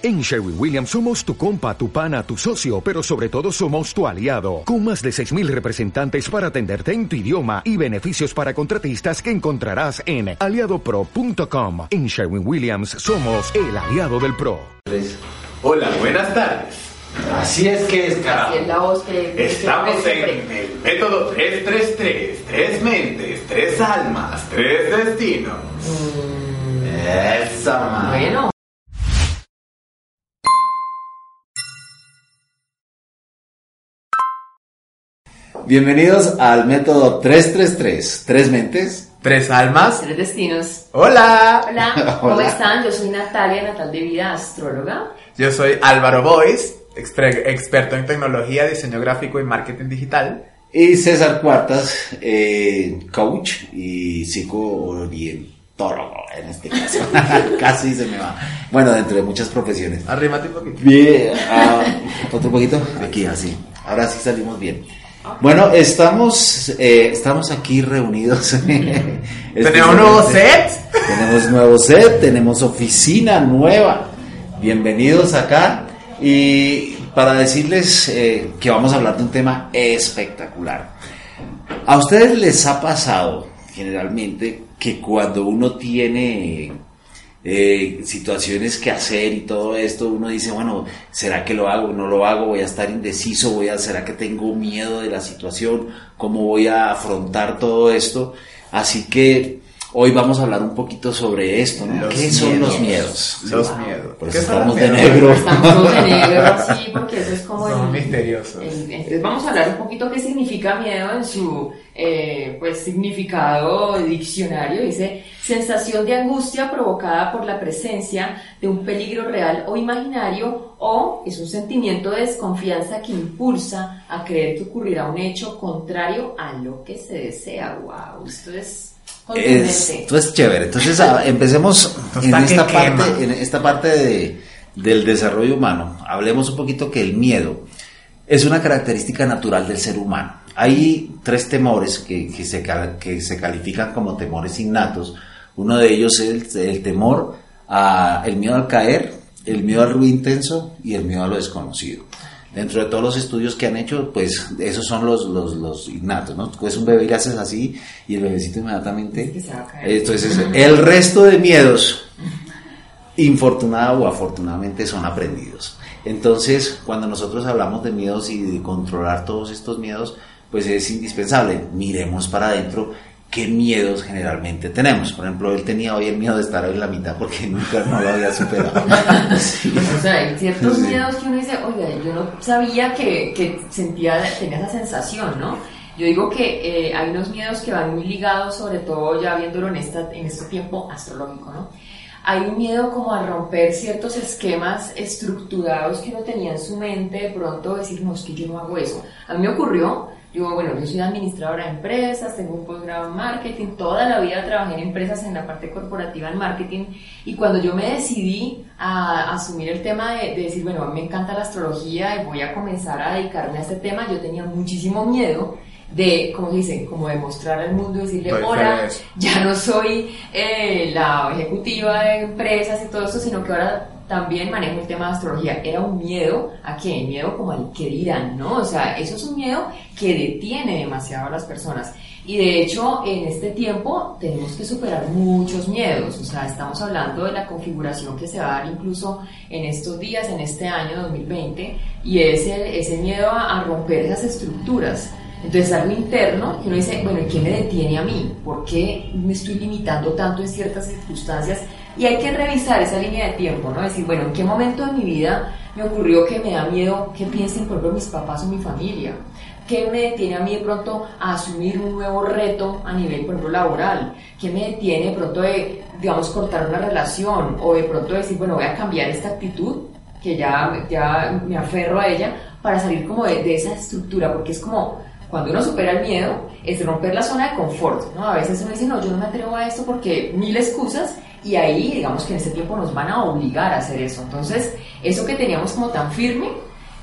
En Sherwin Williams somos tu compa, tu pana, tu socio, pero sobre todo somos tu aliado, con más de 6.000 representantes para atenderte en tu idioma y beneficios para contratistas que encontrarás en aliadopro.com. En Sherwin Williams somos el aliado del PRO. Hola, buenas tardes. Así es que es, carajo. Así es la voz que... Estamos en el método 333, tres mentes, tres almas, tres destinos. Esa man. Bueno, Bienvenidos al método 333, tres mentes. Tres almas. tres destinos. Hola. Hola, ¿cómo Hola. están? Yo soy Natalia Natal de Vida, astróloga. Yo soy Álvaro Boys, expre- experto en tecnología, diseño gráfico y marketing digital. Y César Cuartas, eh, coach y psicoorientólogo en este caso. Casi se me va. Bueno, dentro de muchas profesiones. Arrímate un poquito. Bien, ah, otro poquito. Aquí, así. Ahora sí salimos bien. Bueno, estamos, eh, estamos aquí reunidos. ¿Tenemos un nuevo set? Tenemos nuevo set, tenemos oficina nueva. Bienvenidos acá. Y para decirles eh, que vamos a hablar de un tema espectacular. ¿A ustedes les ha pasado generalmente que cuando uno tiene eh, situaciones que hacer y todo esto, uno dice, bueno, ¿será que lo hago? ¿No lo hago? ¿Voy a estar indeciso? ¿Voy a, ¿Será que tengo miedo de la situación? ¿Cómo voy a afrontar todo esto? Así que hoy vamos a hablar un poquito sobre esto, ¿no? Los ¿Qué son los miedos. Los Sí. miedos. Por ¿Qué eso estamos de negro. Estamos de negro, sí, porque eso es como Son el- misteriosos. el- entonces vamos a hablar un poquito qué significa miedo en su eh, pues significado diccionario. Dice sensación de angustia provocada por la presencia de un peligro real o imaginario o es un sentimiento de desconfianza que impulsa a creer que ocurrirá un hecho contrario a lo que se desea. Wow, esto es contundente. Esto es chévere. Entonces, a- empecemos en esta, parte, en esta parte de- del desarrollo humano. Hablemos un poquito que el miedo es una característica natural del ser humano. Hay tres temores que, que se, que se califican como temores innatos. Uno de ellos es el, el temor a el miedo al caer, el miedo al ruido intenso y el miedo a lo desconocido. Dentro de todos los estudios que han hecho, pues esos son los, los, los innatos, ¿no? Tú ves un bebé y le haces así y el bebecito inmediatamente... Es que. Entonces, el resto de miedos, infortunada o afortunadamente, son aprendidos. Entonces, cuando nosotros hablamos de miedos y de controlar todos estos miedos, pues es indispensable. Miremos para adentro qué miedos generalmente tenemos. Por ejemplo, él tenía hoy el miedo de estar en la mitad porque nunca no lo había superado. Sí. O sea, hay ciertos Sí. miedos que uno dice, oiga, yo no sabía que, que sentía, tenía esa sensación, ¿no? Yo digo que eh, hay unos miedos que van muy ligados, sobre todo ya viéndolo en, esta, en este tiempo astrológico, ¿no? Hay un miedo como a romper ciertos esquemas estructurados que uno tenía en su mente, de pronto decir, no, es que yo no hago eso. A mí me ocurrió, yo, bueno, yo soy administradora de empresas, tengo un posgrado en marketing, toda la vida trabajé en empresas en la parte corporativa en marketing y cuando yo me decidí a asumir el tema de, de decir, bueno, a mí me encanta la astrología y voy a comenzar a dedicarme a este tema, yo tenía muchísimo miedo de, como se dice, como demostrar al mundo, decirle, eso. ya no soy eh, la ejecutiva de empresas y todo eso, sino que ahora también manejo el tema de astrología. Era un miedo, ¿a qué? Miedo como al que dirán, ¿no? O sea, eso es un miedo que detiene demasiado a las personas. Y de hecho, en este tiempo tenemos que superar muchos miedos. O sea, estamos hablando de la configuración que se va a dar incluso en estos días, en este año 2020, y es ese miedo a, a romper esas estructuras. Entonces algo interno que uno dice, bueno, ¿y qué me detiene a mí? ¿Por qué me estoy limitando tanto en ciertas circunstancias? Y hay que revisar esa línea de tiempo, ¿no? Decir, bueno, ¿en qué momento de mi vida me ocurrió que me da miedo que piensen, por ejemplo, mis papás o mi familia? ¿Qué me detiene a mí de pronto a asumir un nuevo reto a nivel, por ejemplo, laboral? ¿Qué me detiene de pronto de, digamos, cortar una relación? O de pronto decir, bueno, voy a cambiar esta actitud, que ya, ya me aferro a ella, para salir como de, de esa estructura, porque es como, cuando uno supera el miedo, es romper la zona de confort, ¿no? A veces uno dice, no, yo no me atrevo a esto porque mil excusas, y ahí, digamos que en ese tiempo nos van a obligar a hacer eso. Entonces, eso que teníamos como tan firme,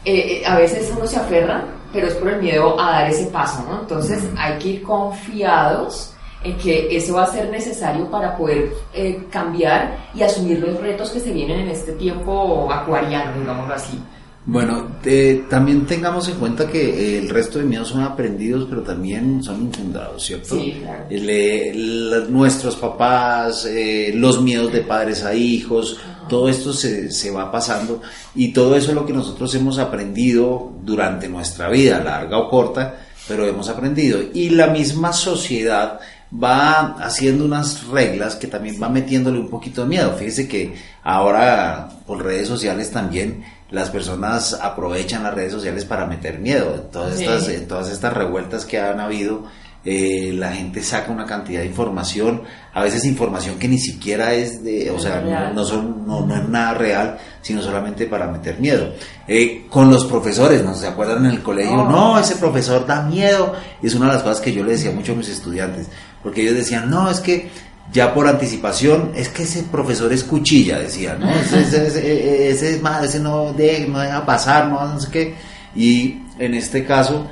eh, eh, a veces uno se aferra, pero es por el miedo a dar ese paso, ¿no? Entonces, hay que ir confiados en que eso va a ser necesario para poder eh, cambiar y asumir los retos que se vienen en este tiempo acuariano, digámoslo así. Bueno, eh, también tengamos en cuenta que el resto de miedos son aprendidos, pero también son infundados, ¿cierto? Sí, claro. Le- la- nuestros papás, eh, los miedos de padres a hijos, todo esto se, se va pasando y todo eso es lo que nosotros hemos aprendido durante nuestra vida, larga o corta, pero hemos aprendido. Y la misma sociedad va haciendo unas reglas que también va metiéndole un poquito de miedo. Fíjese que ahora por redes sociales también las personas aprovechan las redes sociales para meter miedo. En todas Sí. estas, en todas estas revueltas que han habido, eh, la gente saca una cantidad de información, a veces información que ni siquiera es de, o sea, no, son, no, no es nada real, sino solamente para meter miedo. Eh, con los profesores, ¿no se acuerdan en el colegio? Oh. No, ese profesor da miedo. Es una de las cosas que yo le decía mucho a mis estudiantes, porque ellos decían, no, es que ya por anticipación, es que ese profesor es cuchilla, decía, ¿no? Ese, ese, ese- ese es más, ese no, de- no deja pasar, no, no sé qué. Y en este caso,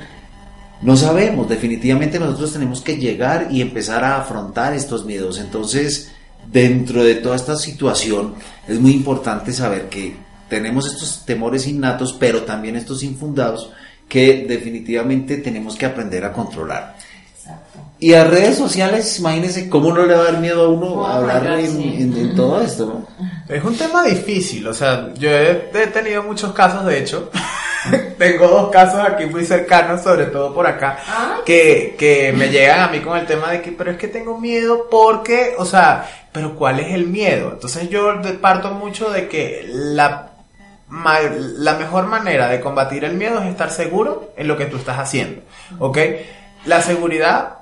no sabemos, definitivamente nosotros tenemos que llegar y empezar a afrontar estos miedos. Entonces, dentro de toda esta situación, es muy importante saber que tenemos estos temores innatos, pero también estos infundados, que definitivamente tenemos que aprender a controlar. Y a redes sociales, imagínense cómo no le va a dar miedo a uno Oh, a hablar God, en, sí. en- en todo esto, ¿no? Es un tema difícil, o sea, yo he, he tenido muchos casos, de hecho. Tengo dos casos aquí muy cercanos, sobre todo por acá, que, que me llegan a mí con el tema de que, pero es que tengo miedo porque, o sea, pero ¿cuál es el miedo? Entonces yo parto mucho de que la, ma- la mejor manera de combatir el miedo es estar seguro en lo que tú estás haciendo, ¿ok? La seguridad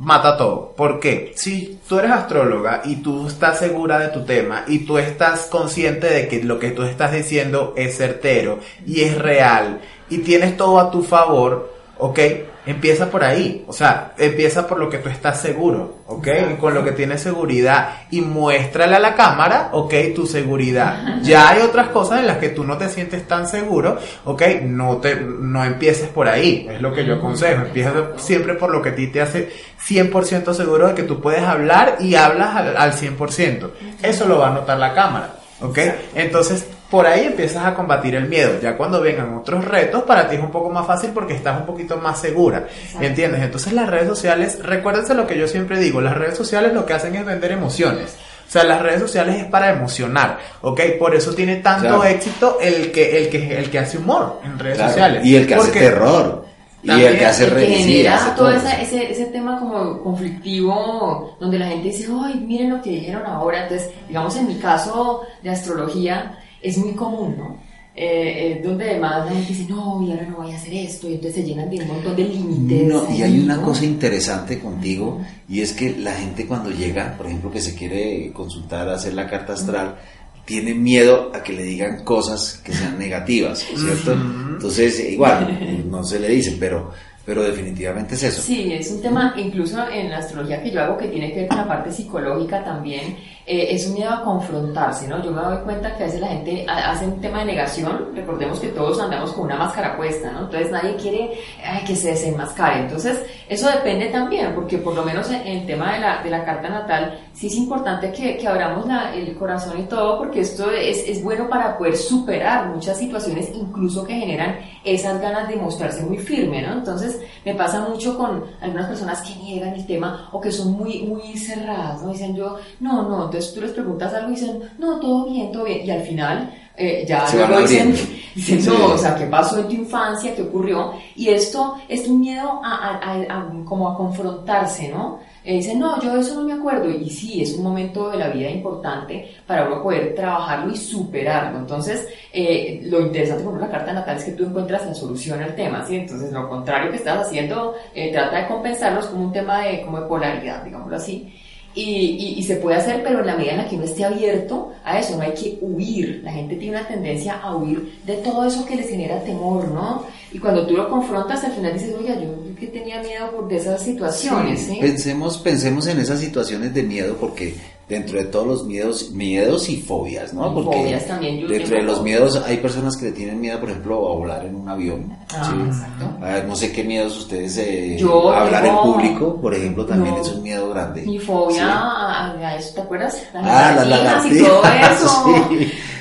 mata todo. ¿Por qué? Si tú eres astróloga y tú estás segura de tu tema y tú estás consciente de que lo que tú estás diciendo es certero y es real y tienes todo a tu favor, ¿ok? Empieza por ahí, o sea, empieza por lo que tú estás seguro, ¿ok? Con lo que tienes seguridad y muéstrale a la cámara, ¿ok? Tu seguridad. Ya hay otras cosas en las que tú no te sientes tan seguro, ¿ok? No te, no empieces por ahí, es lo que yo aconsejo. Empieza siempre por lo que a ti te hace 100% seguro de que tú puedes hablar y hablas al, al 100%. Eso lo va a notar la cámara, ¿ok? Entonces, por ahí empiezas a combatir el miedo. Ya cuando vengan otros retos, para ti es un poco más fácil porque estás un poquito más segura. Exacto. ¿Entiendes? Entonces las redes sociales, recuérdense lo que yo siempre digo, las redes sociales lo que hacen es vender emociones. O sea, las redes sociales es para emocionar, ¿ok? Por eso tiene tanto Claro. éxito el que, el que, el que hace humor en redes Claro, sociales. Y el que hace Porque- terror. Y el que hace que sí, hace todo todo. esa- ese, ese tema como conflictivo donde la gente dice, ay, miren lo que dijeron ahora. Entonces, digamos, en mi caso de astrología es muy común, ¿no? Eh, eh, donde además la gente dice, no, y ahora no voy a hacer esto, y entonces se llenan de un montón de límites. No, y hay una cosa interesante contigo y es que la gente cuando llega, por ejemplo, que se quiere consultar, hacer la carta astral, tiene miedo a que le digan cosas que sean negativas, ¿cierto? Entonces, igual, no se le dicen, pero, pero definitivamente es eso. Sí, es un tema, incluso en la astrología que yo hago, que tiene que ver con la parte psicológica también, eh, es un miedo a confrontarse, ¿no? Yo me doy cuenta que a veces la gente ha- hace un tema de negación, recordemos que todos andamos con una máscara puesta, ¿no? Entonces nadie quiere ay, que se desenmascare, entonces eso depende también, porque por lo menos en el tema de la, de la carta natal, sí es importante que, que abramos la- el corazón y todo, porque esto es, es bueno para poder superar muchas situaciones, incluso que generan esas ganas de mostrarse muy firme, ¿no? Entonces, me pasa mucho con algunas personas que niegan el tema o que son muy, muy cerradas, ¿no? Dicen yo, no, no, entonces tú les preguntas algo y dicen, no, todo bien, todo bien, y al final eh, ya Se luego dicen, dicen, no, o sea, ¿qué pasó en tu infancia? ¿Qué ocurrió? Y esto es un miedo a, a- a- a- como a confrontarse, ¿no? Eh, dicen, no, yo de eso no me acuerdo. Y sí, es un momento de la vida importante para uno poder trabajarlo y superarlo. Entonces, eh, lo interesante con la carta natal es que tú encuentras la solución al tema, ¿sí? Entonces, lo contrario que estás haciendo, eh, trata de compensarlos como un tema de, como de polaridad, digámoslo así. Y, y- y se puede hacer, pero en la medida en la que uno esté abierto a eso, no hay que huir. La gente tiene una tendencia a huir de todo eso que les genera temor, ¿no? Y cuando tú lo confrontas, al final dices, oiga, yo que tenía miedo por de esas situaciones, ¿sí? Pensemos, pensemos en esas situaciones de miedo porque dentro de todos los miedos, miedos y fobias, ¿no? Y Porque fobias también, yo dentro de los miedos hay personas que le tienen miedo, por ejemplo, a volar en un avión. Ah, ¿sí? exacto. A ver, no sé qué miedos ustedes eh, Yo hablar tengo- en público, por ejemplo, también No. es un miedo grande. Mi fobia Sí. a, a eso, ¿te acuerdas? Las Ah, las lagartijas y todo eso.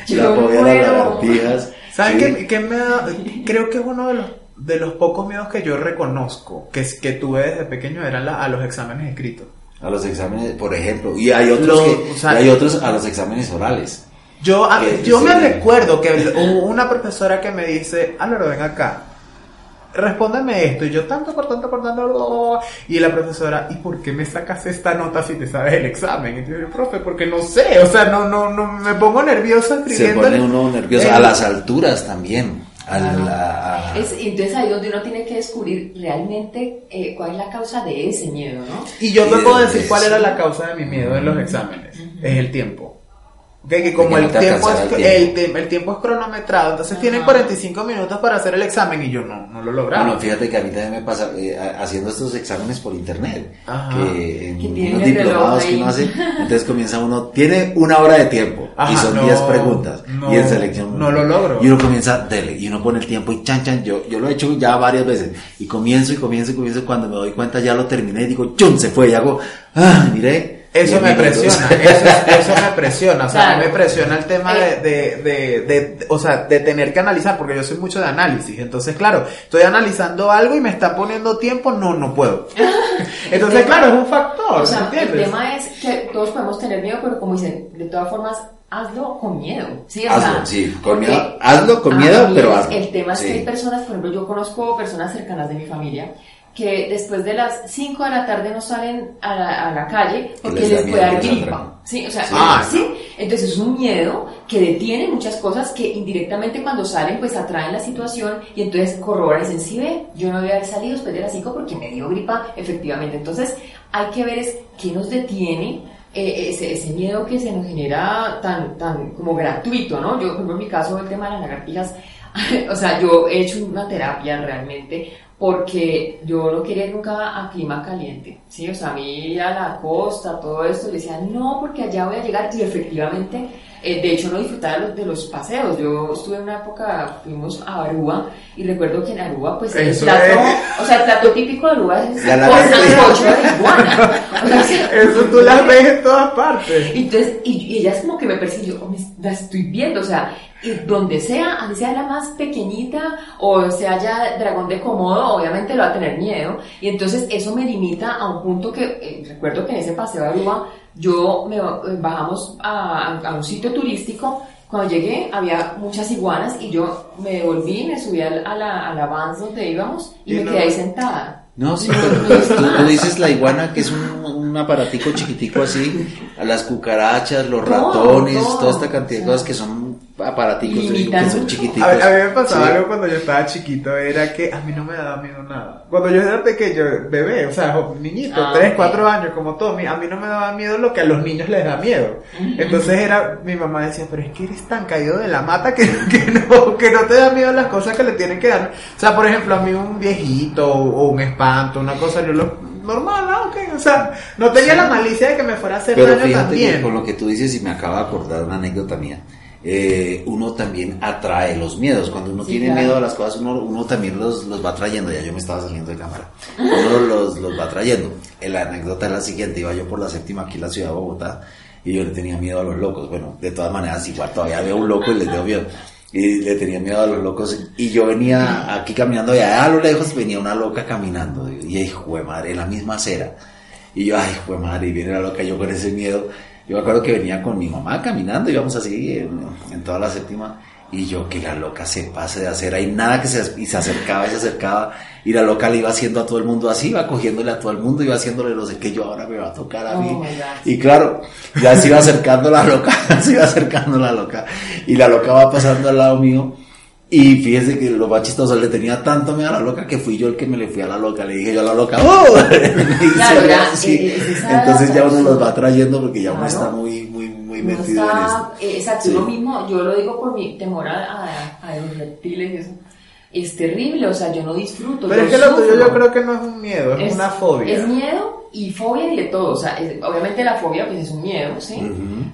sí. Yo La fobia a las muero. lagartijas. ¿Saben sí. qué, qué me da? Creo que es uno de los, de los pocos miedos que yo reconozco que, que tuve desde pequeño eran la- a los exámenes escritos. A los exámenes, por ejemplo. Y hay otros, Lo- que, o sea, y hay otros a los exámenes orales. Yo, a- yo me recuerdo que hubo una profesora que me dice, Álvaro, ven acá, respóndeme esto. Y yo tanto por tanto por tanto. Y la profesora, ¿y por qué me sacas esta nota si te sabes el examen? Y yo, profe, porque no sé, o sea, no, no, no, me pongo nervioso Se escribiendo. pone el- uno nervioso. A las alturas también. A Es, y entonces ahí donde uno tiene que descubrir realmente eh, cuál es la causa de ese miedo, ¿no? Y yo te puedo de- decir de- cuál era la causa de mi miedo en los exámenes. Es el tiempo. Ok, que como que no el, tiempo es, el el, tiempo. te- el tiempo es cronometrado, entonces Ajá. tienen 45 minutos para hacer el examen y yo no, no lo lograba. Bueno, fíjate que a mí también me pasa eh, haciendo estos exámenes por internet, Ajá. que en unos el diplomados que uno hace, entonces comienza uno, tiene una hora de tiempo Ajá, y son no, 10 preguntas no, y en selección no lo logro. y uno comienza, dele, y uno pone el tiempo y chan chan, yo, yo lo he hecho ya varias veces y comienzo y comienzo y comienzo cuando me doy cuenta ya lo terminé y digo, chum, se fue y hago, ah, miré. Eso 10 me presiona, eso, eso me presiona, o sea, a mí Claro. me presiona el tema de, Eh. de, de, de- o sea, de tener que analizar, porque yo soy mucho de análisis, entonces claro, estoy analizando algo y me está poniendo tiempo, no, no puedo. Entonces claro, es un factor, O sea, el ¿entiendes? tema es que todos podemos tener miedo, pero como dicen, de todas formas, hazlo con miedo. Sí, o Hazlo, sea, sí, con miedo. Hazlo con miedo, pero hazlo. El tema es Sí. que hay personas, por ejemplo, yo conozco personas cercanas de mi familia que después de las 5 de la tarde no salen a la, a la calle porque les puede dar gripa. Sí, o sea, Sí. Ah, ¿sí? Entonces es un miedo que detiene muchas cosas que indirectamente cuando salen pues atraen la situación y entonces corroboran y dicen, sí ve, yo no voy a haber salido después de las 5 porque me dio gripa, efectivamente. Entonces hay que ver es qué nos detiene eh, ese, ese miedo que se nos genera tan, tan como gratuito, ¿no? Yo, por ejemplo, en mi caso, el tema de las lagartijas, o sea, yo he hecho una terapia realmente porque yo no quería ir nunca a clima caliente, ¿sí? O sea, a mí a la costa, todo esto, le decía, no, porque allá voy a llegar, y efectivamente, eh, de hecho, no disfrutaba de los, de los paseos. Yo estuve en una época, fuimos a Aruba, y recuerdo que en Aruba, pues, el plato, es. o sea, el plato típico de Aruba es La sancocho de iguana. O sea, Eso tú las ves en todas partes. y entonces, y, y ella es como que me persiguió, oh, me- la estoy viendo, o sea, y donde sea, así sea la más pequeñita, o sea ya dragón de Komodo, obviamente lo va a tener miedo, y entonces eso me limita a un punto que, eh, recuerdo que en ese paseo de Aruba, yo me eh, bajamos a, a un sitio turístico, cuando llegué había muchas iguanas, y yo me devolví, me subí al- a la, a la donde íbamos, y, Y me no- quedé ahí sentada. No, sí, No, pero tú, tú dices la iguana que es un, un aparatico chiquitico así, a las cucarachas, los ratones, todo. toda esta cantidad de cosas que son aparaticos que son mucho. chiquiticos. A, a mí me pasaba Sí. algo cuando yo estaba chiquito, era que a mí no me daba miedo nada. Cuando yo era pequeño, bebé, o sea, niñito, Ah, 3, ok. 4 años, como Tommy, a mí no me daba miedo lo que a los niños les da miedo. Entonces era, mi mamá decía, pero es que eres tan caído de la mata que, que no, que no te da miedo las cosas que le tienen que dar. O sea, por ejemplo, a mí un viejito o, o un espanto, una cosa, yo lo, normal, ah, ok, o sea, no tenía la malicia de que me fuera a hacer Pero daño fíjate también. que con lo que tú dices, y me acaba de acordar una anécdota mía, eh, uno también atrae los miedos. Cuando uno Sí, tiene claro. miedo a las cosas, uno, uno también los, los va trayendo. Ya yo me estaba saliendo de cámara. Uno los, los va trayendo. La anécdota es la siguiente: iba yo por la séptima aquí en la ciudad de Bogotá y yo le tenía miedo a los locos. Bueno, de todas maneras, igual todavía veo un loco y les tengo miedo. Y le tenía miedo a los locos. Y yo venía aquí caminando y allá a lo lejos venía una loca caminando. Y, hijo de madre, en la misma acera. Y yo, ay, de madre, y viene la loca, yo con ese miedo. Yo me acuerdo que venía con mi mamá caminando, íbamos así en, en toda la séptima. Y yo, que la loca se pase de acera y nada que se, y se acercaba y se acercaba. Y la loca le iba haciendo a todo el mundo así, iba cogiéndole a todo el mundo, iba haciéndole no sé qué, yo ahora me va a tocar a Oh mí. God. Y claro, ya se iba acercando la loca, se iba acercando la loca. Y la loca va pasando al lado mío. Y fíjese que lo más chistoso, le tenía tanto miedo a la loca que fui yo el que me le fui a la loca. Le dije yo a la loca, ¡oh! Claro, ya, es Entonces ya uno los va trayendo porque ya uno Claro. está muy, muy, muy Uno metido en está- esto. eh, Exacto, Sí. lo mismo, yo lo digo por mi temor a, a- a los reptiles y eso. Es terrible, o sea, yo no disfruto. Pero es que lo tuyo yo creo que no es un miedo, es, una fobia. Es miedo y fobia y de todo. O sea, es- obviamente la fobia pues es un miedo, ¿sí?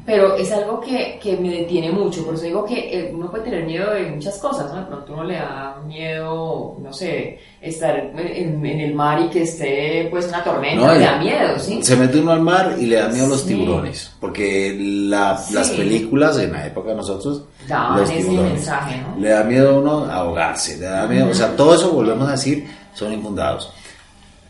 Pero es algo que, que me detiene mucho. Por eso digo que eh, uno puede tener miedo de muchas cosas, ¿no? De pronto uno le da miedo, no sé, estar en, en el mar y que esté pues una tormenta, No, le da miedo, ¿sí? Se mete uno al mar y le da miedo a los Sí. tiburones. Porque la- Sí. las películas en la época de nosotros. Daban ese mensaje, ¿no? Le da miedo a uno ahogarse, le da miedo. O sea, todo eso, volvemos a decir, son infundados.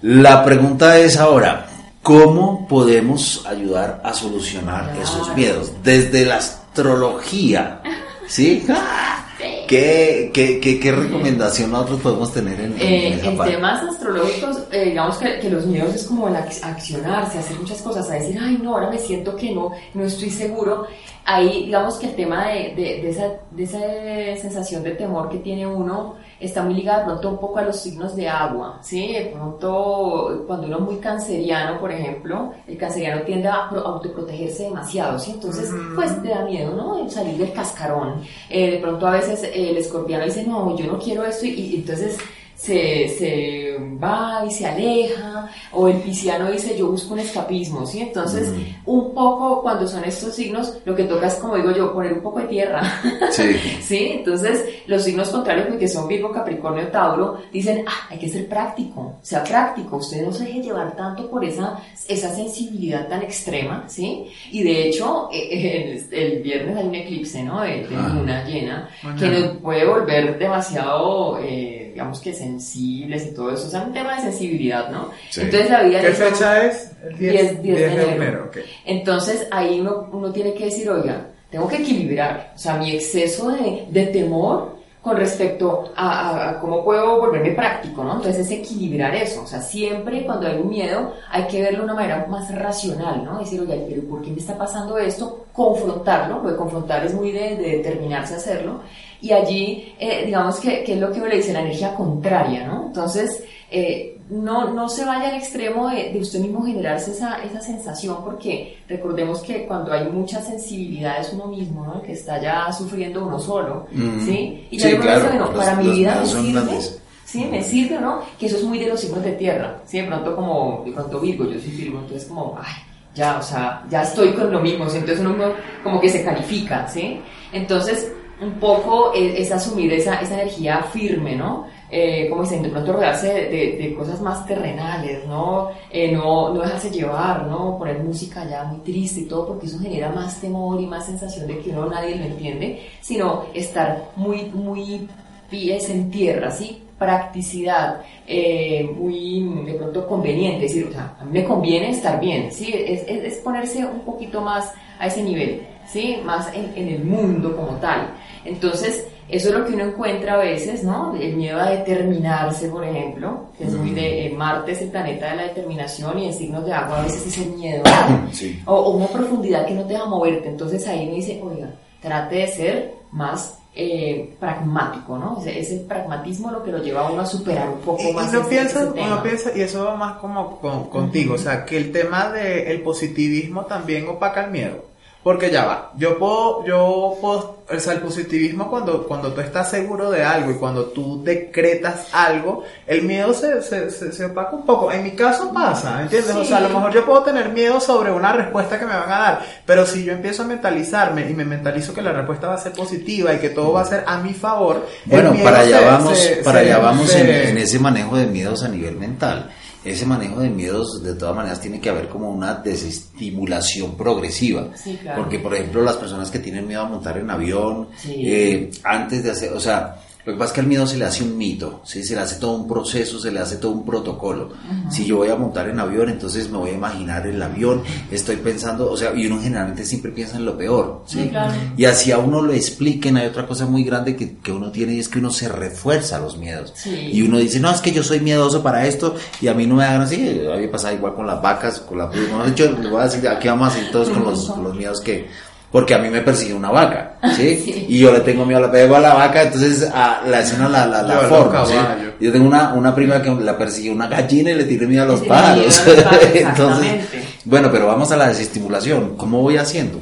La pregunta es ahora. ¿Cómo podemos ayudar a solucionar Claro. esos miedos? Desde la astrología, ¿sí? ¿Qué, qué, qué, qué recomendación nosotros podemos tener en, en Eh, en temas astrológicos, eh, digamos que, que los miedos es como el ac- accionarse, hacer muchas cosas, a decir, ay, no, ahora me siento que no, no estoy seguro. Ahí, digamos que el tema de, de, de esa, de esa sensación de temor que tiene uno está muy ligado de pronto un poco a los signos de agua, ¿sí? De pronto, cuando uno es muy canceriano, por ejemplo, el canceriano tiende a pro- autoprotegerse demasiado, ¿sí? Entonces, pues te da miedo, ¿no? Salir del cascarón. Eh, de pronto a veces el escorpiano dice, no, yo no quiero esto, y, y entonces se, se va y se aleja, o el pisciano dice yo busco un escapismo, ¿sí? Entonces, un poco cuando son estos signos, lo que toca es, como digo yo, poner un poco de tierra, Sí. ¿sí? Entonces, los signos contrarios, que son Virgo, Capricornio, Tauro, dicen, ah, hay que ser práctico, sea práctico, usted no se deje llevar tanto por esa, esa sensibilidad tan extrema, ¿sí? Y de hecho, eh, el, el viernes hay un eclipse, ¿no? De, de Ah. luna llena, que nos puede volver demasiado, eh, digamos que sensibles y todo eso, o sea, un tema de sensibilidad, ¿no? Sí. Entonces la vida ¿Qué es- fecha es? El 10, 10, 10 de enero. enero. ok. Entonces ahí uno, uno tiene que decir, oiga, tengo que equilibrar, o sea, mi exceso de, de temor con respecto a, cómo puedo volverme práctico, ¿no? Entonces es equilibrar eso, o sea, siempre cuando hay un miedo hay que verlo de una manera más racional, ¿no? Decir, oye, pero ¿por qué me está pasando esto? Confrontarlo, lo de confrontar es muy de, de determinarse a hacerlo, y allí, eh, digamos que, es lo que le dice, la energía contraria, ¿no? Entonces, eh, no, no se vaya al extremo de, de usted mismo generarse esa, esa sensación, porque recordemos que cuando hay mucha sensibilidad es uno mismo, ¿no? El que está ya sufriendo uno solo, Mm. ¿sí? Y Sí, ya uno claro, bueno, los- para mi vida me sirve, grandes. ¿sí? Me sirve no, que eso es muy de los signos de tierra, ¿sí? De pronto como, de pronto Virgo, yo soy Virgo, entonces como, ay, ya, o sea, ya estoy con lo mismo, ¿sí? entonces uno como que se califica, ¿sí? Entonces, un poco es, es asumir esa, esa energía firme, ¿no? Eh, como dicen, de pronto rodearse de, de- cosas más terrenales, ¿no? Eh, ¿no? No dejarse llevar, ¿no? Poner música ya muy triste y todo, porque eso genera más temor y más sensación de que uno nadie lo entiende, sino estar muy, muy pies en tierra, ¿sí? Practicidad, eh, muy de pronto conveniente, es decir, o sea, a mí me conviene estar bien, ¿sí? Es- es ponerse un poquito más a ese nivel, ¿sí? Más en, en el mundo como tal. Entonces, eso es lo que uno encuentra a veces, ¿no? El miedo a determinarse, por ejemplo, que es muy de eh, Marte, es el planeta de la determinación, y en signos de agua a veces es el miedo, ¿no? Sí. o, o una profundidad que no te deja moverte. Entonces ahí me dice, oiga, trate de ser más eh, pragmático, ¿no? Es, es el pragmatismo lo que lo lleva a uno a superar un poco Y, y más no ese- piensas, ese tema. no piensas, y eso va más como con- contigo, o sea, que el tema del positivismo también opaca el miedo. Porque ya va, yo puedo, yo puedo, o sea, el positivismo cuando, cuando tú estás seguro de algo y cuando tú decretas algo, el miedo se, se, se, se opaca un poco. En mi caso pasa, ¿entiendes? O sea, a lo mejor yo puedo tener miedo sobre una respuesta que me van a dar, pero si yo empiezo a mentalizarme y me mentalizo que la respuesta va a ser positiva y que todo va a ser a mi favor, el Bueno, miedo para allá se- vamos, se- para se- allá vamos se- en, en ese manejo de miedos a nivel mental. Ese manejo de miedos, de todas maneras, tiene que haber como una desestimulación progresiva. Sí, claro. Porque, por ejemplo, las personas que tienen miedo a montar en avión, Sí. eh, antes de hacer, o sea, lo que pasa es que al miedo se le hace un mito, ¿sí? se le hace todo un proceso, se le hace todo un protocolo. Si yo voy a montar en avión, entonces me voy a imaginar el avión, estoy pensando, o sea, y uno generalmente siempre piensa en lo peor. ¿sí? Sí, claro. Y así a uno lo expliquen, hay otra cosa muy grande que, que uno tiene y es que uno se refuerza los miedos. Y uno dice, no, es que yo soy miedoso para esto y a mí no me hagan así. A mí pasa igual con las vacas, con la... De hecho, les voy a decir, aquí vamos a ir todos con los, con los miedos que... Porque a mí me persigue una vaca, ¿sí? Sí. Y yo le tengo miedo, le pego a la vaca, entonces a la escena la, la, la Yo a los formo, ¿sí? Yo tengo una, una prima que la persigue una gallina y le tiene miedo a los pájaros. entonces, exactamente. bueno, pero vamos a la desestimulación. ¿Cómo voy haciendo?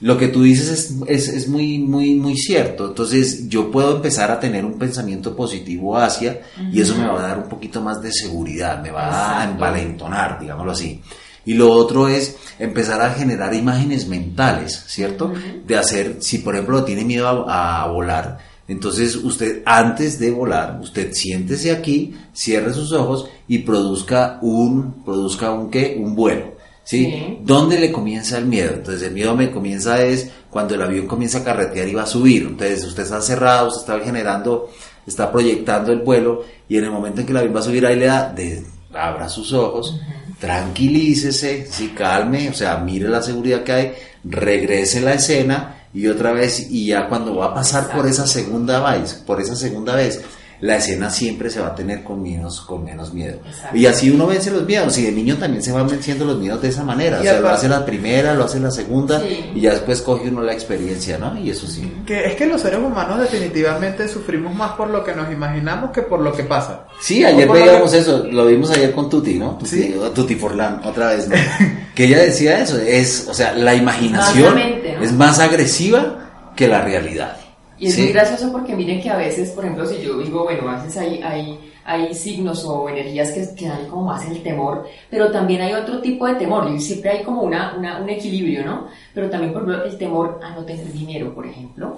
lo que tú dices es, es, es, muy, muy, muy cierto. Entonces yo puedo empezar a tener un pensamiento positivo hacia y eso me va a dar un poquito más de seguridad, me va a envalentonar, digámoslo así. Y lo otro es empezar a generar imágenes mentales, ¿cierto? De hacer, si por ejemplo tiene miedo a, volar, entonces usted antes de volar, usted siéntese aquí, cierre sus ojos y produzca un, produzca un qué, un vuelo. ¿Sí? ¿Dónde le comienza el miedo? Entonces el miedo me comienza es cuando el avión comienza a carretear y va a subir. Entonces usted está cerrado, usted está generando, está proyectando el vuelo y en el momento en que el avión va a subir ahí le da, de, abra sus ojos, tranquilícese, si calme, o sea, mire la seguridad que hay, regrese la escena y otra vez, y ya cuando va a pasar por esa segunda vez, por esa segunda vez, la escena siempre se va a tener con menos, con menos miedo. Y así uno vence los miedos, y de niño también se van venciendo los miedos de esa manera. o sea, lo hace la primera, lo hace la segunda, y ya después coge uno la experiencia, ¿no? Y eso sí. Que es que los seres humanos definitivamente sufrimos más por lo que nos imaginamos que por lo que pasa. Sí, ayer veíamos eso, lo vimos ayer con Tuti, ¿no? Tuti, ¿Sí? Tuti Forlán, otra vez, ¿no? que ella decía eso, es, o sea, la imaginación es más agresiva que la realidad. Y es muy gracioso porque miren que a veces, por ejemplo, si yo digo, bueno, a veces hay, hay, hay signos o energías que, que, dan como más el temor, pero también hay otro tipo de temor, y siempre hay como una, una, un equilibrio, ¿no? Pero también, por ejemplo, el temor a no tener dinero, por ejemplo,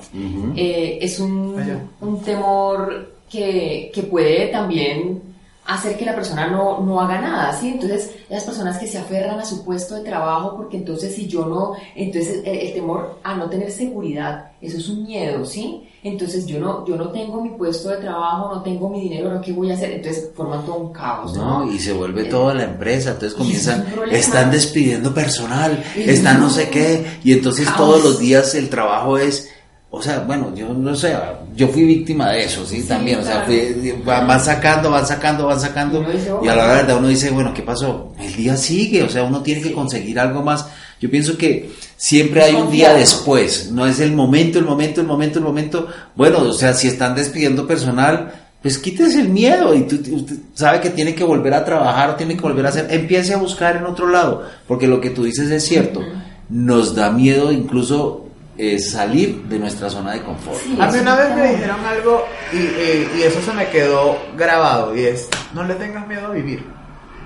eh, es un, un temor que, que puede también hacer que la persona no, no haga nada, ¿sí? Entonces, las personas que se aferran a su puesto de trabajo, porque entonces si yo no, entonces el, temor a no tener seguridad, eso es un miedo, ¿sí? Entonces yo no, yo no tengo mi puesto de trabajo, no tengo mi dinero, ¿no? ¿qué voy a hacer? Entonces forman todo un caos, ¿no? y se vuelve eh, toda la empresa, entonces comienzan, están despidiendo personal, están no sé qué, y entonces todos los días el trabajo es o sea, bueno, yo no sé, yo fui víctima de eso, sí, también, o sea, van sacando, van sacando, van sacando, y a la verdad uno dice, bueno, ¿qué pasó? El día sigue, o sea, uno tiene que conseguir algo más. Yo pienso que siempre hay un día después, no es el momento, el momento, el momento, el momento. Bueno, o sea, si están despidiendo personal, pues quítese el miedo y usted sabe que tiene que volver a trabajar o tiene que volver a hacer, empiece a buscar en otro lado, porque lo que tú dices es cierto, nos da miedo incluso es salir de nuestra zona de confort. a mí una vez me dijeron algo y, eso se me quedó grabado y es, no le tengas miedo a vivir.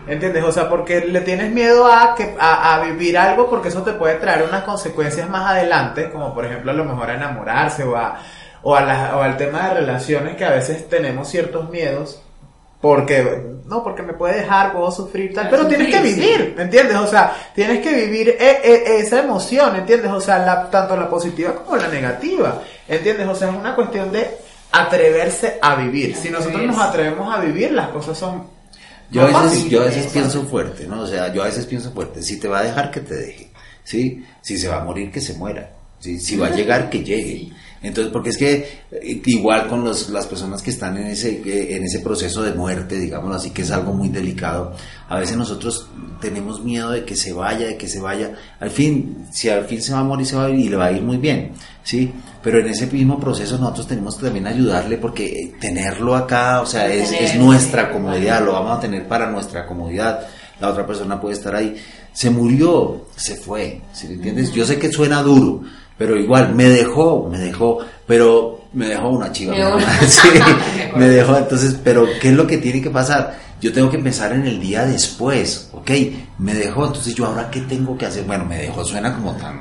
¿Entiendes? O sea, porque le tienes miedo a, que, a, vivir algo porque eso te puede traer unas consecuencias más adelante, como por ejemplo a lo mejor a enamorarse o, a, o, a o al tema de relaciones que a veces tenemos ciertos miedos porque no porque me puede dejar puedo sufrir tal pero tienes que vivir ¿me entiendes? o sea tienes que vivir e, e, esa emoción ¿entiendes? o sea la, tanto la positiva como la negativa ¿entiendes? o sea es una cuestión de atreverse a vivir. Si nosotros nos atrevemos a vivir las cosas son yo a veces yo a veces pienso fuerte no o sea yo a veces pienso fuerte si te va a dejar que te deje sí si se va a morir que se muera ¿sí? si va a llegar que llegue entonces, porque es que eh, igual con los, las personas que están en ese, eh, en ese proceso de muerte, digamos así, que es algo muy delicado, a veces nosotros tenemos miedo de que se vaya, de que se vaya. Al fin, si al fin se va a morir, se va a ir y le va a ir muy bien, ¿sí? Pero en ese mismo proceso nosotros tenemos que también ayudarle porque eh, tenerlo acá, o sea, es, es nuestra comodidad, lo vamos a tener para nuestra comodidad. La otra persona puede estar ahí. Se murió, se fue, ¿sí entiendes? Yo sé que suena duro, pero igual me dejó, me dejó, pero me dejó una chiva. sí, me dejó, entonces, pero ¿qué es lo que tiene que pasar? Yo tengo que pensar en el día después, ¿ok? Me dejó, entonces yo ahora qué tengo que hacer? Bueno, me dejó, suena como tan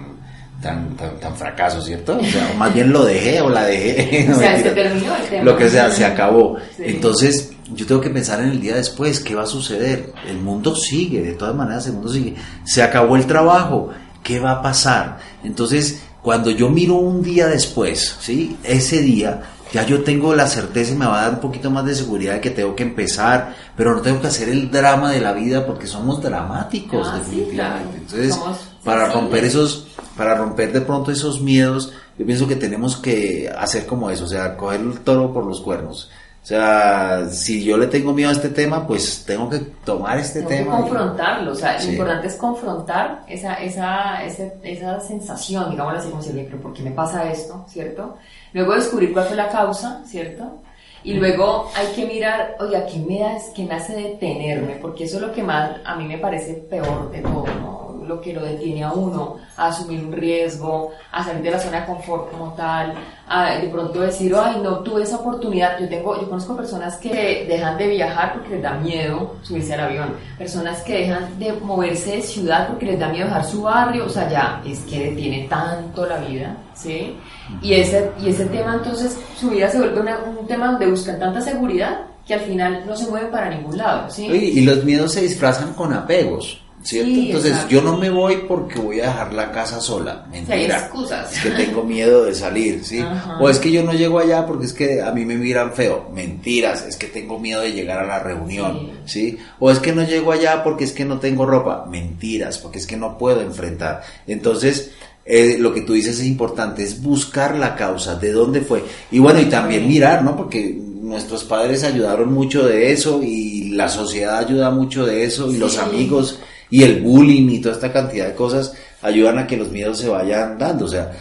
tan, tan, fracaso, ¿cierto? O, sea, más bien lo dejé o la dejé. o sea, se terminó el tema. Lo que sea, se acabó. Entonces, yo tengo que pensar en el día después, ¿qué va a suceder? El mundo sigue, de todas maneras, el mundo sigue. Se acabó el trabajo, ¿qué va a pasar? Entonces, cuando yo miro un día después, ¿sí? Ese día, ya yo tengo la certeza y me va a dar un poquito más de seguridad de que tengo que empezar, pero no tengo que hacer el drama de la vida porque somos dramáticos, ah, definitivamente. Entonces, para romper esos, para romper de pronto esos miedos, yo pienso que tenemos que hacer como eso, o sea, coger el toro por los cuernos. O sea, si yo le tengo miedo a este tema, pues tengo que tomar este tengo tema. Que confrontarlo, o sea, lo importante es confrontar esa, esa, esa, esa sensación, digamos así, como pero ¿por qué me pasa esto? ¿Cierto? Luego descubrir cuál fue la causa, ¿cierto? Y luego hay que mirar, oye, ¿qué me, da, qué me hace detenerme? Porque eso es lo que más a mí me parece peor de todo, ¿no? Lo que lo detiene a uno a asumir un riesgo, a salir de la zona de confort como tal, a de pronto decir, ay, no tuve esa oportunidad. Yo tengo, yo conozco personas que dejan de viajar porque les da miedo subirse al avión, personas que dejan de moverse de ciudad porque les da miedo dejar su barrio, o sea, ya es que detiene tanto la vida, ¿sí? Y ese, y ese tema entonces, su vida se vuelve una- un tema donde buscan tanta seguridad que al final no se mueven para ningún lado, ¿sí? Oye, y los miedos se disfrazan con apegos, ¿cierto? Sí, Entonces, exacto. yo no me voy porque voy a dejar la casa sola. O sea, hay Mentira. excusas. Es que tengo miedo de salir, ¿sí? Ajá. O es que yo no llego allá porque es que a mí me miran feo. Mentiras, es que tengo miedo de llegar a la reunión, ¿sí? O es que no llego allá porque es que no tengo ropa. Mentiras, porque es que no puedo enfrentar. Entonces, eh, lo que tú dices es importante, es buscar la causa, de dónde fue. Y bueno, y también mirar, ¿no? Porque nuestros padres ayudaron mucho de eso y la sociedad ayuda mucho de eso y los amigos y el bullying y toda esta cantidad de cosas ayudan a que los miedos se vayan dando. O sea,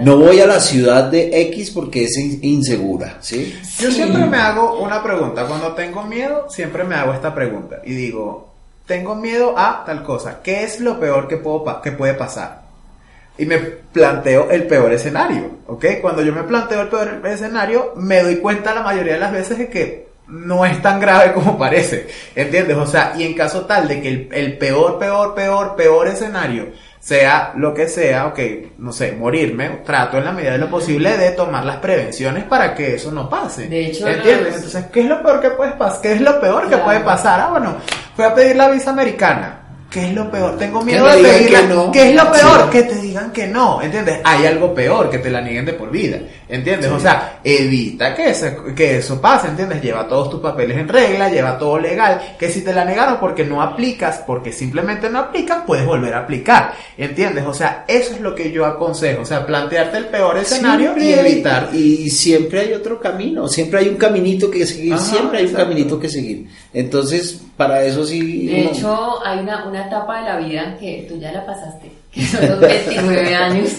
no voy a la ciudad de X porque es in- insegura, ¿sí? Yo siempre me hago una pregunta. Cuando tengo miedo, siempre me hago esta pregunta. Y digo, tengo miedo a tal cosa. ¿Qué es lo peor que, puedo pa- que puede pasar? Y me planteo el peor escenario, ¿ok? Cuando yo me planteo el peor escenario, me doy cuenta la mayoría de las veces de que no es tan grave como parece, ¿entiendes? O sea, y en caso tal de que el, el peor, peor, peor, peor escenario sea lo que sea, ok, no sé, morirme, trato en la medida de lo posible de tomar las prevenciones para que eso no pase. De hecho, ¿entiendes? Entonces, ¿qué es lo peor que puede pasar? ¿Qué es lo peor que Claro. puede pasar? Ah, bueno, fui a pedir la visa americana. ¿Qué es lo peor? Tengo miedo de pedirla. que no. ¿Qué es lo peor? Sí. Que te digan que no, ¿entiendes? Hay algo peor, que te la nieguen de por vida, ¿entiendes? O sea, evita que eso, que eso pase, ¿entiendes? Lleva todos tus papeles en regla, lleva todo legal, que si te la negaron porque no aplicas, porque simplemente no aplicas, puedes volver a aplicar, ¿entiendes? O sea, eso es lo que yo aconsejo, o sea, plantearte el peor escenario y hay- evitar. Y siempre hay otro camino, siempre hay un caminito que seguir, Ajá, siempre hay un caminito que seguir. Entonces, para eso sí... De uno- hecho, hay una, una etapa de la vida que tú ya la pasaste, que son los 29 años.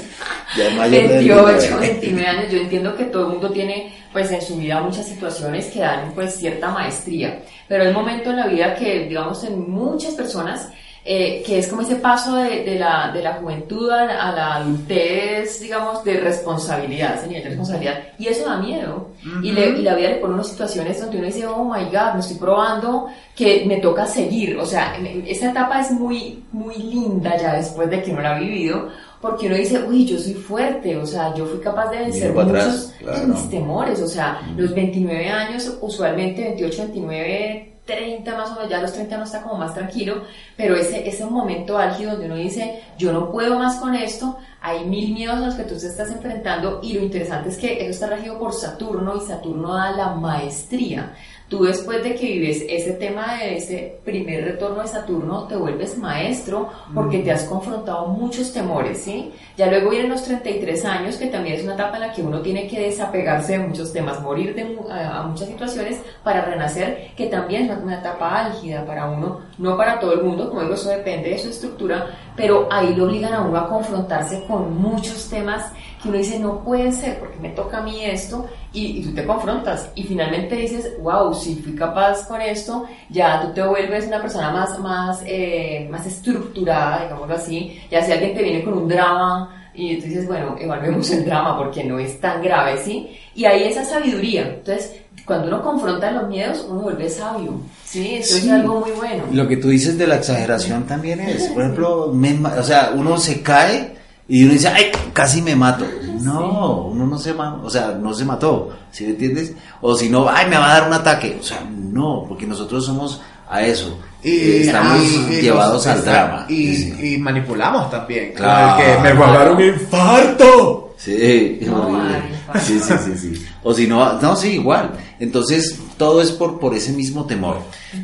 Ya mayor de 28, 29. 29 años. Yo entiendo que todo el mundo tiene, pues, en su vida muchas situaciones que dan, pues, cierta maestría. Pero hay un momento en la vida que, digamos, en muchas personas, eh, que es como ese paso de, de la, de la juventud a, la adultez, digamos, de responsabilidad, ese nivel de responsabilidad. Y eso da miedo. y, le- y la vida le pone unas situaciones donde uno dice, oh my god, me estoy probando que me toca seguir. O sea, esa etapa es muy, muy linda ya después de que uno la ha vivido. Porque uno dice, uy, yo soy fuerte, o sea, yo fui capaz de vencer muchos atrás, de claro. mis temores, o sea, los 29 años, usualmente 28, 29, 30 más o menos, ya los 30 no está como más tranquilo, pero ese, ese momento álgido donde uno dice, yo no puedo más con esto, hay mil miedos a los que tú te estás enfrentando y lo interesante es que eso está regido por Saturno y Saturno da la maestría. Tú después de que vives ese tema de ese primer retorno de Saturno, te vuelves maestro porque te has confrontado muchos temores, ¿sí? Ya luego vienen los 33 años, que también es una etapa en la que uno tiene que desapegarse de muchos temas, morir de, a muchas situaciones para renacer, que también es una etapa álgida para uno, no para todo el mundo, como digo, eso depende de su estructura, pero ahí lo obligan a uno a confrontarse con muchos temas que uno dice, no puede ser, porque me toca a mí esto, y, y tú te confrontas, y finalmente dices, wow, si fui capaz con esto, ya tú te vuelves una persona más, más, eh, más estructurada, digámoslo así, ya si alguien te viene con un drama, y tú dices, bueno, evaluemos el drama porque no es tan grave, ¿sí? Y ahí esa sabiduría, entonces, cuando uno confronta los miedos, uno vuelve sabio, ¿sí? Eso Sí. es algo muy bueno. Lo que tú dices de la exageración también es, por ejemplo, me o sea, uno se cae y uno dice, ay, casi me mato. No, uno no se ma- o sea, no se mató, ¿sí me entiendes? O si no, ay, me va a dar un ataque. O sea, no, porque nosotros somos a eso. Eh, estamos y- y llevados los- al drama. Y, Sí. y manipulamos también. Claro. el que me va a dar un infarto. Sí, No, horrible. ay, sí, sí, sí, sí. O si no, no, sí, igual. Entonces, todo es por, por ese mismo temor.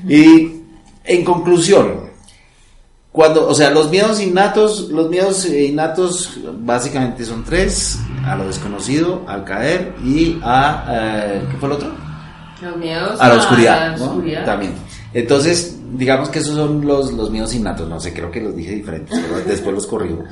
Y en conclusión, cuando, o sea, los miedos innatos, los miedos eh, innatos básicamente son tres, a lo desconocido, al caer y a, eh, ¿qué fue el otro? Los miedos A la oscuridad, la ¿no? oscuridad. También. Entonces, digamos que esos son los, los miedos innatos, no sé, creo que los dije diferentes, pero después los corrijo.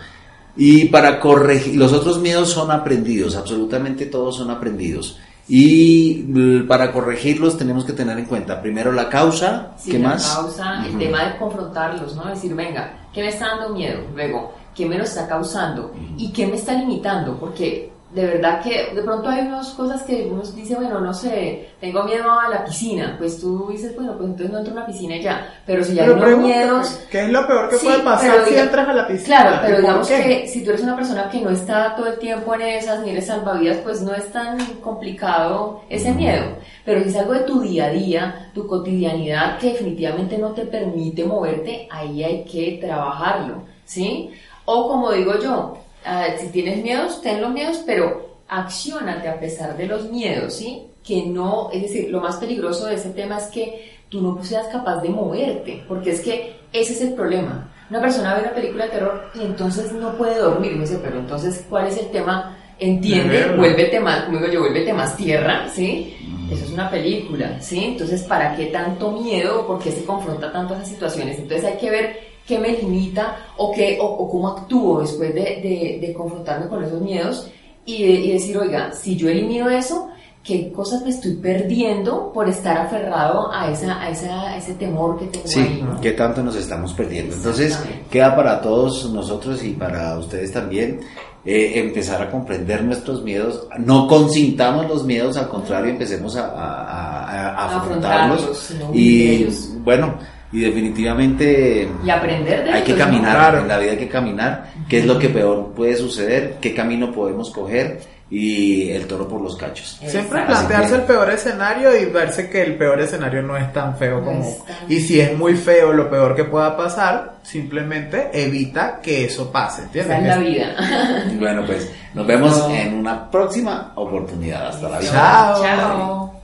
Y para corregir, los otros miedos son aprendidos, absolutamente todos son aprendidos. Y para corregirlos tenemos que tener en cuenta primero la causa, Sí, ¿qué la más? causa, el tema de confrontarlos, ¿no? Decir, venga, ¿qué me está dando miedo? Luego, ¿qué me lo está causando? ¿Y qué me está limitando? Porque de verdad que de pronto hay unas cosas que uno dice, bueno, no sé, tengo miedo a la piscina. Pues tú dices, bueno, pues entonces no entro a una piscina y ya. Pero si ya hay Pero unos pregúntame, miedos... ¿qué es lo peor que Sí, puede pasar pero si diga- entras a la piscina? Claro, ¿Y pero digamos que si tú eres una persona que no está todo el tiempo en esas, ni eres salvavidas, pues no es tan complicado ese miedo. Pero si es algo de tu día a día, tu cotidianidad, que definitivamente no te permite moverte, ahí hay que trabajarlo, ¿sí? O como digo yo, ah, si tienes miedos, ten los miedos, pero accionate a pesar de los miedos, ¿sí? Que no, es decir, lo más peligroso de ese tema es que tú no seas capaz de moverte, porque es que ese es el problema. Una persona ve una película de terror y entonces no puede dormir, me dice, pero entonces, ¿cuál es el tema? Entiende, vuélvete más, como digo yo, vuélvete más tierra, ¿sí? Eso es una película, ¿sí? Entonces, ¿para qué tanto miedo? ¿Por qué se confronta tanto a esas situaciones? Entonces hay que ver qué me limita o, qué, o, o cómo actúo después de, de- de confrontarme con esos miedos y, de- y decir, oiga, si yo elimino eso, ¿qué cosas me estoy perdiendo por estar aferrado a, esa, a, esa, a ese temor que tengo ahí? Sí, ¿no? ¿qué tanto nos estamos perdiendo? Entonces, queda para todos nosotros y para ustedes también eh, empezar a comprender nuestros miedos. No consintamos los miedos, al contrario, empecemos a, a- a- afrontarlos. afrontarlos, no y ellos. bueno, y definitivamente Y aprender de hay que caminar, Claro. en la vida hay que caminar, qué es lo que peor puede suceder, qué camino podemos coger y el toro por los cachos. Siempre Exacto. plantearse que- el peor escenario y verse que el peor escenario no es tan feo como... tan- Y si es muy feo lo peor que pueda pasar, simplemente evita que eso pase, ¿entiendes? Esa es la vida. Bueno, pues nos vemos No. en una próxima oportunidad. Hasta la vista. Chao. Chao.